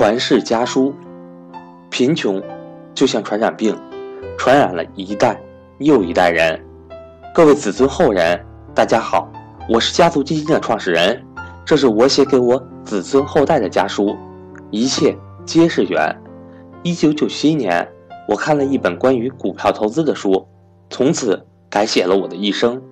传世家书，贫穷就像传染病，传染了一代又一代人。各位子孙后人，大家好，我是家族基金的创始人，这是我写给我子孙后代的家书，一切皆是缘。一九九七年，我看了一本关于股票投资的书，从此改写了我的一生。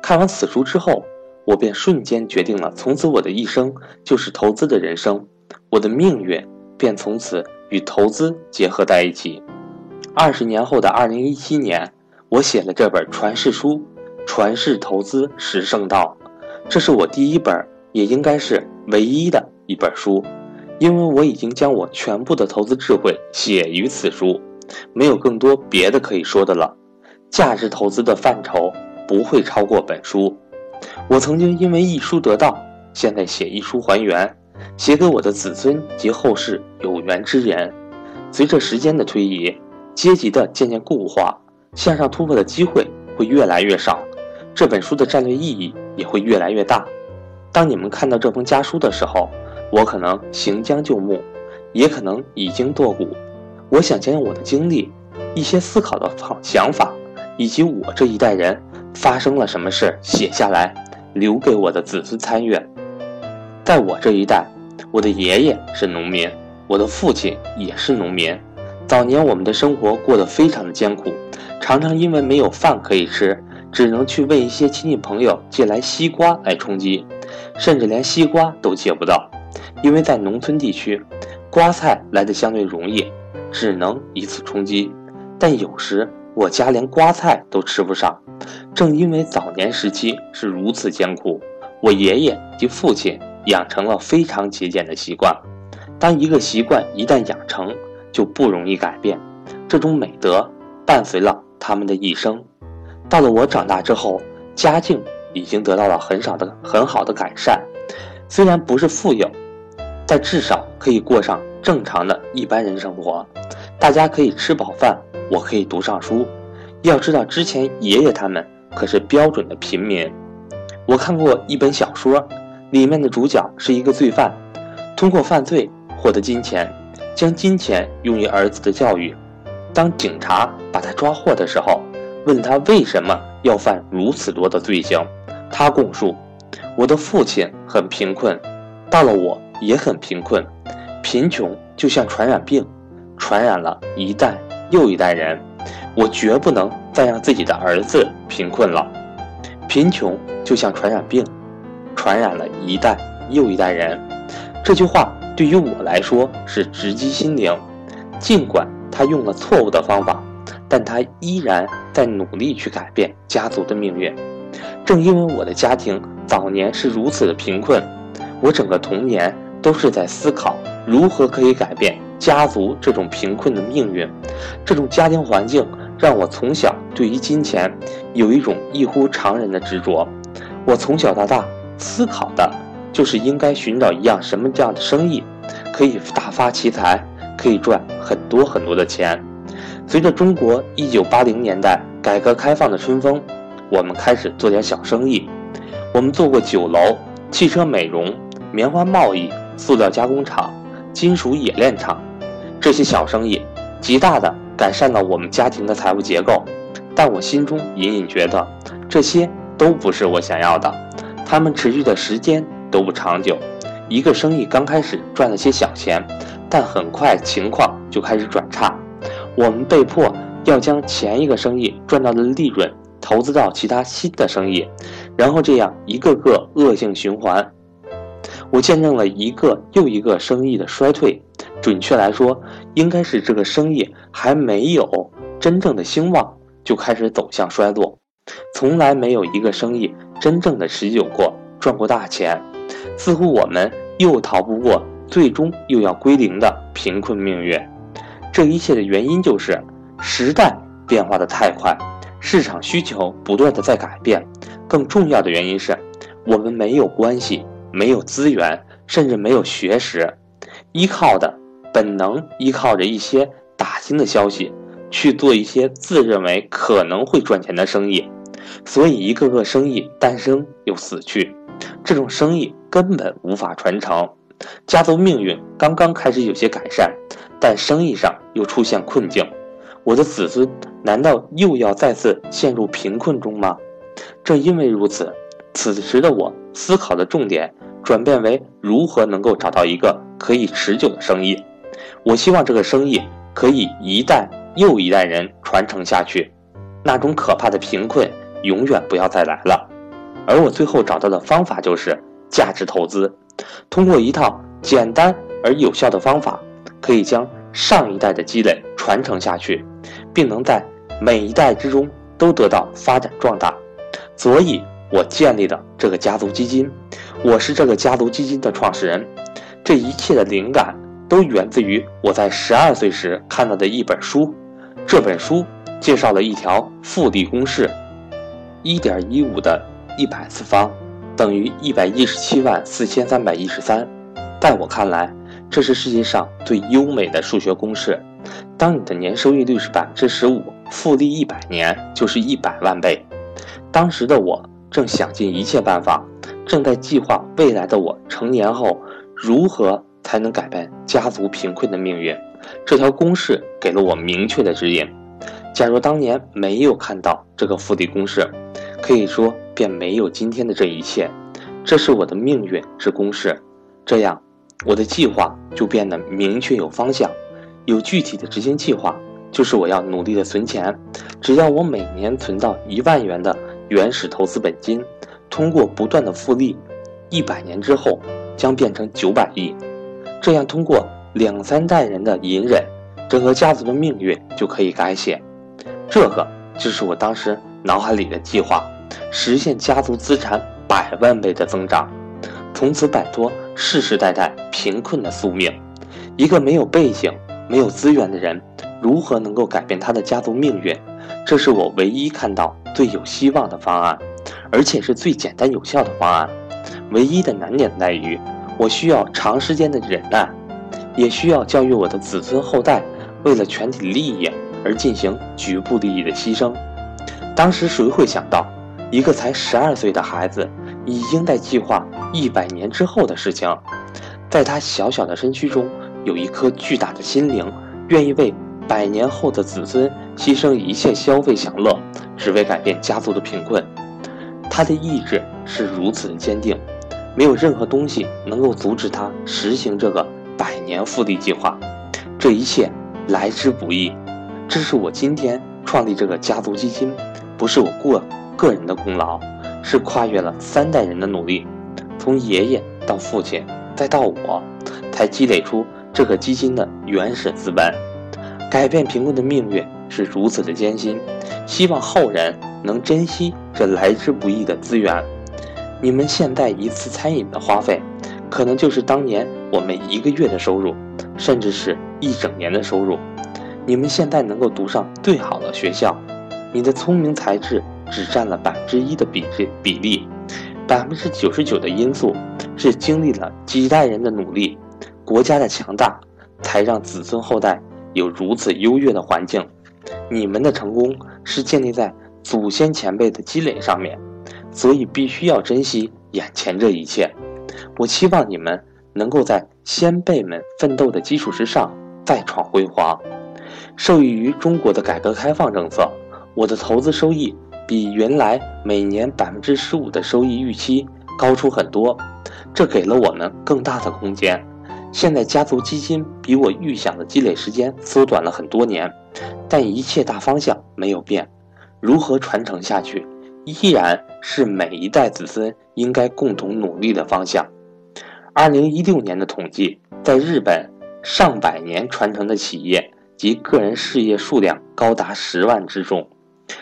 看完此书之后，我便瞬间决定了，从此我的一生就是投资的人生。我的命运便从此与投资结合在一起。二十年后的二零一七年，我写了这本传世书《传世投资十圣道》，这是我第一本，也应该是唯一的一本书，因为我已经将我全部的投资智慧写于此书，没有更多别的可以说的了。价值投资的范畴不会超过本书。我曾经因为一书得道，现在写一书还原。写给我的子孙及后世有缘之人。随着时间的推移，阶级的渐渐固化，向上突破的机会会越来越少，这本书的战略意义也会越来越大。当你们看到这封家书的时候，我可能行将就木，也可能已经堕谷。我想将我的经历、一些思考的方想法，以及我这一代人发生了什么事写下来，留给我的子孙参阅。在我这一代。我的爷爷是农民，我的父亲也是农民。早年我们的生活过得非常的艰苦，常常因为没有饭可以吃，只能去问一些亲戚朋友借来西瓜来充饥，甚至连西瓜都借不到，因为在农村地区，瓜菜来的相对容易，只能以此充饥。但有时我家连瓜菜都吃不上。正因为早年时期是如此艰苦，我爷爷及父亲。养成了非常节俭的习惯。当一个习惯一旦养成，就不容易改变。这种美德伴随了他们的一生。到了我长大之后，家境已经得到了很少的很好的改善。虽然不是富有，但至少可以过上正常的一般人生活。大家可以吃饱饭，我可以读上书。要知道，之前爷爷他们可是标准的平民。我看过一本小说。里面的主角是一个罪犯，通过犯罪获得金钱，将金钱用于儿子的教育。当警察把他抓获的时候，问他为什么要犯如此多的罪行，他供述：“我的父亲很贫困，到了我也很贫困，贫穷就像传染病，传染了一代又一代人，我绝不能再让自己的儿子贫困了。贫穷就像传染病。”传染了一代又一代人，这句话对于我来说是直击心灵。尽管他用了错误的方法，但他依然在努力去改变家族的命运。正因为我的家庭早年是如此的贫困，我整个童年都是在思考如何可以改变家族这种贫困的命运。这种家庭环境让我从小对于金钱有一种异乎常人的执着。我从小到大。思考的，就是应该寻找一样什么这样的生意，可以大发其财，可以赚很多很多的钱。随着中国一九八零年代改革开放的春风，我们开始做点小生意。我们做过酒楼、汽车美容、棉花贸易、塑料加工厂、金属冶炼厂，这些小生意极大的改善了我们家庭的财务结构。但我心中隐隐觉得，这些都不是我想要的。他们持续的时间都不长久，一个生意刚开始赚了些小钱，但很快情况就开始转差。我们被迫要将前一个生意赚到的利润投资到其他新的生意，然后这样一个个恶性循环。我见证了一个又一个生意的衰退，准确来说，应该是这个生意还没有真正的兴旺，就开始走向衰落。从来没有一个生意真正的持久过，赚过大钱，似乎我们又逃不过最终又要归零的贫困命运。这一切的原因就是时代变化的太快，市场需求不断的在改变。更重要的原因是，我们没有关系，没有资源，甚至没有学识，依靠的本能依靠着一些打听的消息。去做一些自认为可能会赚钱的生意，所以一个个生意诞生又死去，这种生意根本无法传承。家族命运刚刚开始有些改善，但生意上又出现困境。我的子孙难道又要再次陷入贫困中吗？正因为如此，此时的我思考的重点转变为如何能够找到一个可以持久的生意。我希望这个生意可以一代又一代人传承下去，那种可怕的贫困永远不要再来了。而我最后找到的方法就是价值投资，通过一套简单而有效的方法，可以将上一代的积累传承下去，并能在每一代之中都得到发展壮大。所以，我建立的这个家族基金，我是这个家族基金的创始人。这一切的灵感都源自于我在十二岁时看到的一本书。这本书介绍了一条复利公式：一点一五的一百次方等于一百一十七万四千三百一十三。在我看来，这是世界上最优美的数学公式。当你的年收益率是百分之十五，复利一百年就是一百万倍。当时的我正想尽一切办法，正在计划未来的我成年后如何才能改变家族贫困的命运。这条公式给了我明确的指引。假如当年没有看到这个复利公式，可以说便没有今天的这一切。这是我的命运之公式，这样我的计划就变得明确有方向，有具体的执行计划。就是我要努力的存钱，只要我每年存到一万元的。原始投资本金，通过不断的复利，一百年之后将变成九百亿。这样通过两三代人的隐忍，整个家族的命运就可以改写。这个就是我当时脑海里的计划，实现家族资产百万倍的增长，从此摆脱世世代代贫困的宿命。一个没有背景、没有资源的人，如何能够改变他的家族命运？这是我唯一看到。最有希望的方案，而且是最简单有效的方案。唯一的难点在于，我需要长时间的忍耐，也需要教育我的子孙后代，为了全体利益而进行局部利益的牺牲。当时谁会想到，一个才十二岁的孩子，已经在计划一百年之后的事情？在他小小的身躯中，有一颗巨大的心灵，愿意为百年后的子孙牺牲一切消费享乐。只为改变家族的贫困，他的意志是如此的坚定，没有任何东西能够阻止他实行这个年复利计划。这一切来之不易，这是我今天创立这个家族基金，不是我个个人的功劳，是跨越了三代人的努力，从爷爷到父亲，再到我，才积累出这个基金的原始资本。改变贫困的命运是如此的艰辛。希望后人能珍惜这来之不易的资源。你们现在一次餐饮的花费，可能就是当年我们一个月的收入，甚至是一整年的收入。你们现在能够读上最好的学校，你的聪明才智只占了百分之一的比例比例，百分之九十九的因素是经历了几代人的努力，国家的强大，才让子孙后代有如此优越的环境。你们的成功是建立在祖先前辈的积累上面，所以必须要珍惜眼前这一切。我期望你们能够在先辈们奋斗的基础之上再创辉煌。受益于中国的改革开放政策，我的投资收益比原来每年百分之十五的收益预期高出很多，这给了我们更大的空间。现在家族基金比我预想的积累时间缩短了很多年，但一切大方向没有变。如何传承下去，依然是每一代子孙应该共同努力的方向。二零一六年的统计，在日本，上百年传承的企业及个人事业数量高达十万之众，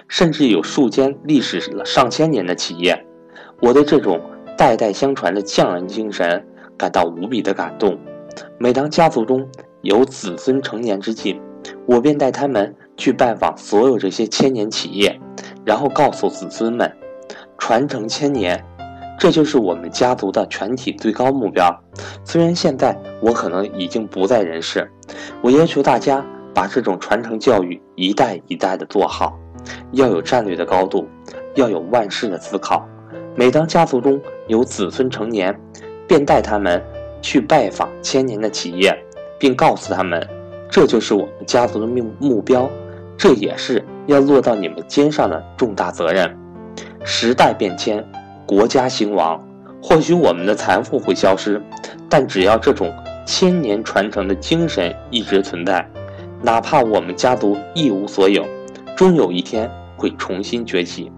甚至有数间历史上千年的企业。我对这种代代相传的匠人精神感到无比的感动。每当家族中有子孙成年之际，我便带他们去拜访所有这些千年企业，然后告诉子孙们：传承千年，这就是我们家族的全体最高目标。虽然现在我可能已经不在人世，我要求大家把这种传承教育一代一代的做好，要有战略的高度，要有万世的思考。每当家族中有子孙成年，便带他们。去拜访千年的企业，并告诉他们，这就是我们家族的目目标，这也是要落到你们肩上的重大责任。时代变迁，国家兴亡，或许我们的财富会消失，但只要这种千年传承的精神一直存在，哪怕我们家族一无所有，终有一天会重新崛起。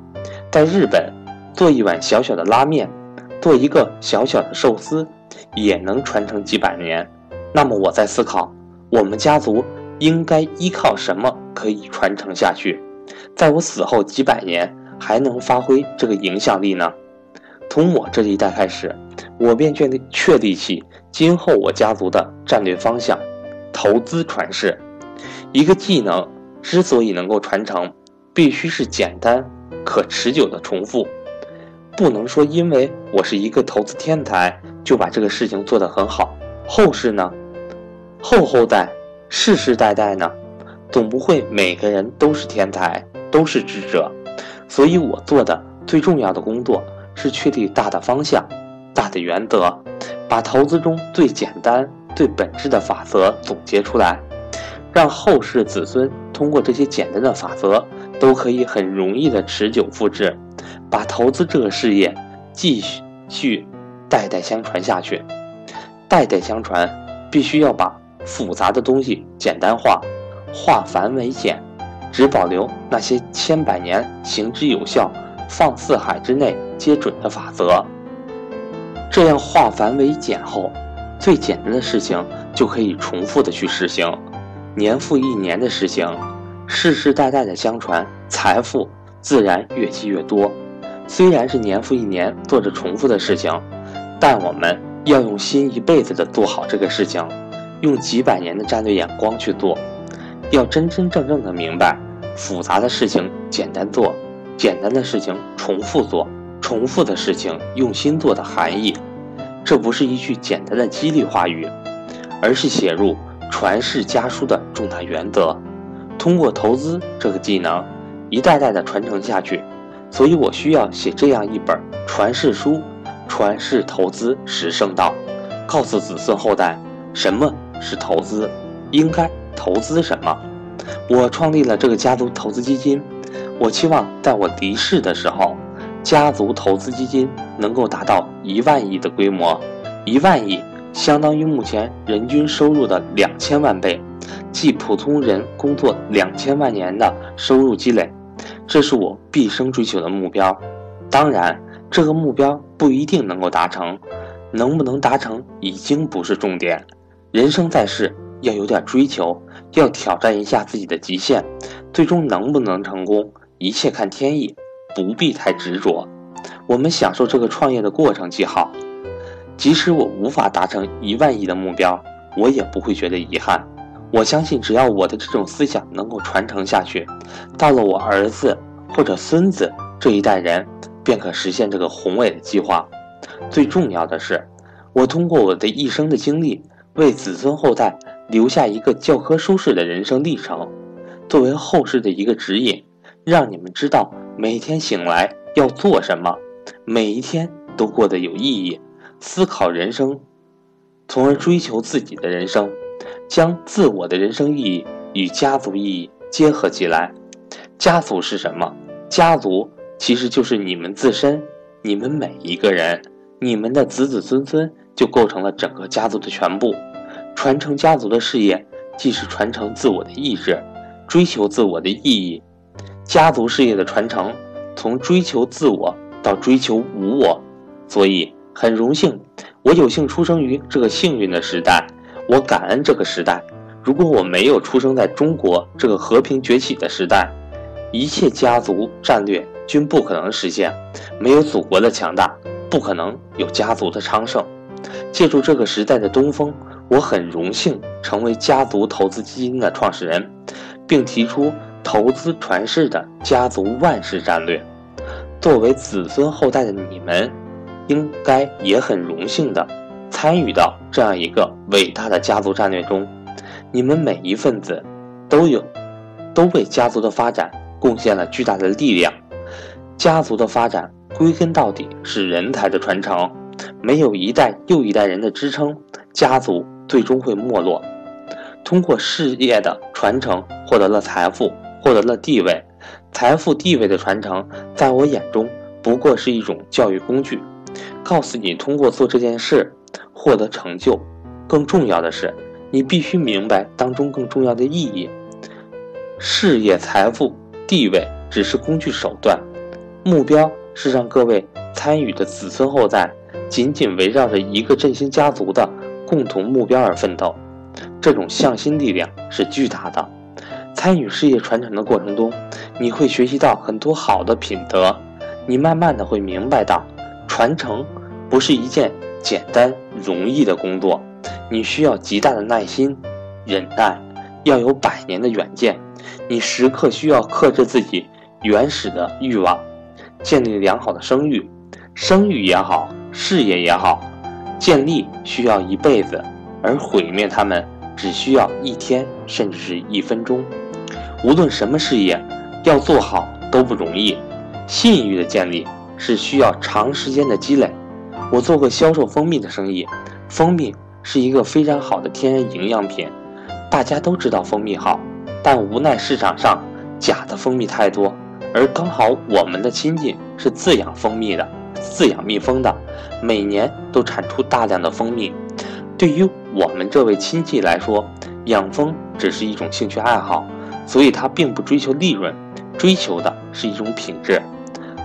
在日本，做一碗小小的拉面，做一个小小的寿司，也能传承几百年。那么我在思考，我们家族应该依靠什么可以传承下去，在我死后几百年还能发挥这个影响力呢？从我这一代开始，我便确立确立起今后我家族的战略方向：投资传世。一个技能之所以能够传承，必须是简单。可持久的重复，不能说因为我是一个投资天才就把这个事情做得很好。后世呢？后后代、世世代代呢？总不会每个人都是天才，都是智者。所以我做的最重要的工作是确立大的方向、大的原则，把投资中最简单、最本质的法则总结出来，让后世子孙通过这些简单的法则。都可以很容易的持久复制，把投资这个事业继续代代相传下去。代代相传，必须要把复杂的东西简单化，化繁为简，只保留那些千百年行之有效、放四海之内皆准的法则。这样化繁为简后，最简单的事情就可以重复的去实行，年复一年的实行。世世代代的相传，财富自然越积越多。虽然是年复一年做着重复的事情，但我们要用心一辈子的做好这个事情，用几百年的战略眼光去做。要真真正正的明白，复杂的事情简单做，简单的事情重复做，重复的事情用心做的含义。这不是一句简单的激励话语，而是写入传世家书的重大原则。通过投资这个技能，一代代的传承下去，所以我需要写这样一本传世书，传世投资十圣道，告诉子孙后代什么是投资，应该投资什么。我创立了这个家族投资基金，我期望在我离世的时候，家族投资基金能够达到一万亿的规模，一万亿相当于目前人均收入的两千万倍。即普通人工作两千万年的收入积累，这是我毕生追求的目标。当然，这个目标不一定能够达成，能不能达成已经不是重点。人生在世，要有点追求，要挑战一下自己的极限。最终能不能成功，一切看天意，不必太执着。我们享受这个创业的过程即好。即使我无法达成一万亿的目标，我也不会觉得遗憾。我相信，只要我的这种思想能够传承下去，到了我儿子或者孙子这一代人，便可实现这个宏伟的计划。最重要的是，我通过我的一生的经历，为子孙后代留下一个教科书式的人生历程，作为后世的一个指引，让你们知道每天醒来要做什么，每一天都过得有意义，思考人生，从而追求自己的人生。将自我的人生意义与家族意义结合起来。家族是什么？家族其实就是你们自身，你们每一个人，你们的子子孙孙就构成了整个家族的全部。传承家族的事业，既是传承自我的意志，追求自我的意义。家族事业的传承，从追求自我到追求无我。所以很荣幸，我有幸出生于这个幸运的时代。我感恩这个时代。如果我没有出生在中国这个和平崛起的时代，一切家族战略均不可能实现。没有祖国的强大，不可能有家族的昌盛。借助这个时代的东风，我很荣幸成为家族投资基金的创始人，并提出投资传世的家族万世战略。作为子孙后代的你们，应该也很荣幸的。参与到这样一个伟大的家族战略中，你们每一份子都有，都为家族的发展贡献了巨大的力量。家族的发展归根到底是人才的传承，没有一代又一代人的支撑，家族最终会没落。通过事业的传承，获得了财富，获得了地位。财富地位的传承，在我眼中不过是一种教育工具，告诉你通过做这件事获得成就。更重要的是，你必须明白当中更重要的意义。事业、财富、地位只是工具手段，目标是让各位参与的子孙后代紧紧围绕着一个振兴家族的共同目标而奋斗。这种向心力量是巨大的。参与事业传承的过程中，你会学习到很多好的品德。你慢慢的会明白到，传承不是一件简单容易的工作。你需要极大的耐心、忍耐，要有百年的远见。你时刻需要克制自己原始的欲望，建立良好的声誉。声誉也好，事业也好，建立需要一辈子，而毁灭他们只需要一天，甚至是一分钟。无论什么事业，要做好都不容易。信誉的建立是需要长时间的积累。我做过销售蜂蜜的生意，蜂蜜是一个非常好的天然营养品，大家都知道蜂蜜好，但无奈市场上假的蜂蜜太多，而刚好我们的亲戚是自养蜂蜜的，饲养蜜蜂的，每年都产出大量的蜂蜜。对于我们这位亲戚来说，养蜂只是一种兴趣爱好。所以，他并不追求利润，追求的是一种品质。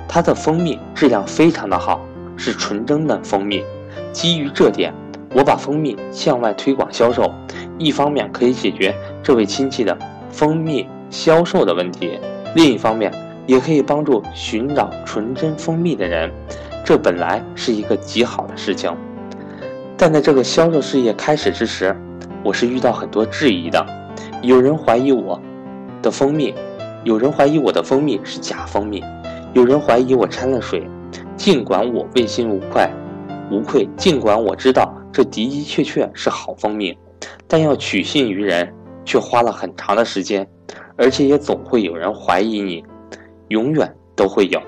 他的蜂蜜质量非常的好，是纯正的蜂蜜。基于这点，我把蜂蜜向外推广销售，一方面可以解决这位亲戚的蜂蜜销售的问题，另一方面也可以帮助寻找纯真蜂蜜的人。这本来是一个极好的事情。但在这个销售事业开始之时，我是遇到很多质疑的，有人怀疑我。的蜂蜜，有人怀疑我的蜂蜜是假蜂蜜，有人怀疑我掺了水。尽管我问心无愧，无愧，尽管我知道这的的确确是好蜂蜜，但要取信于人，却花了很长的时间，而且也总会有人怀疑你，永远都会有。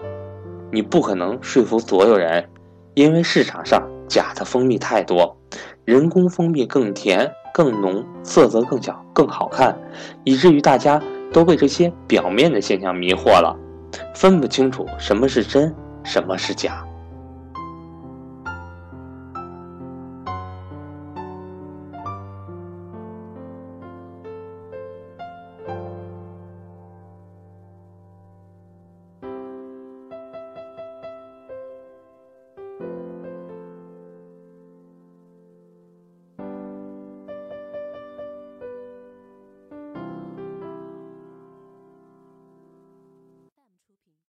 你不可能说服所有人，因为市场上假的蜂蜜太多，人工蜂蜜更甜、更浓，色泽更小、更好看，以至于大家。都被这些表面的现象迷惑了，分不清楚什么是真，什么是假。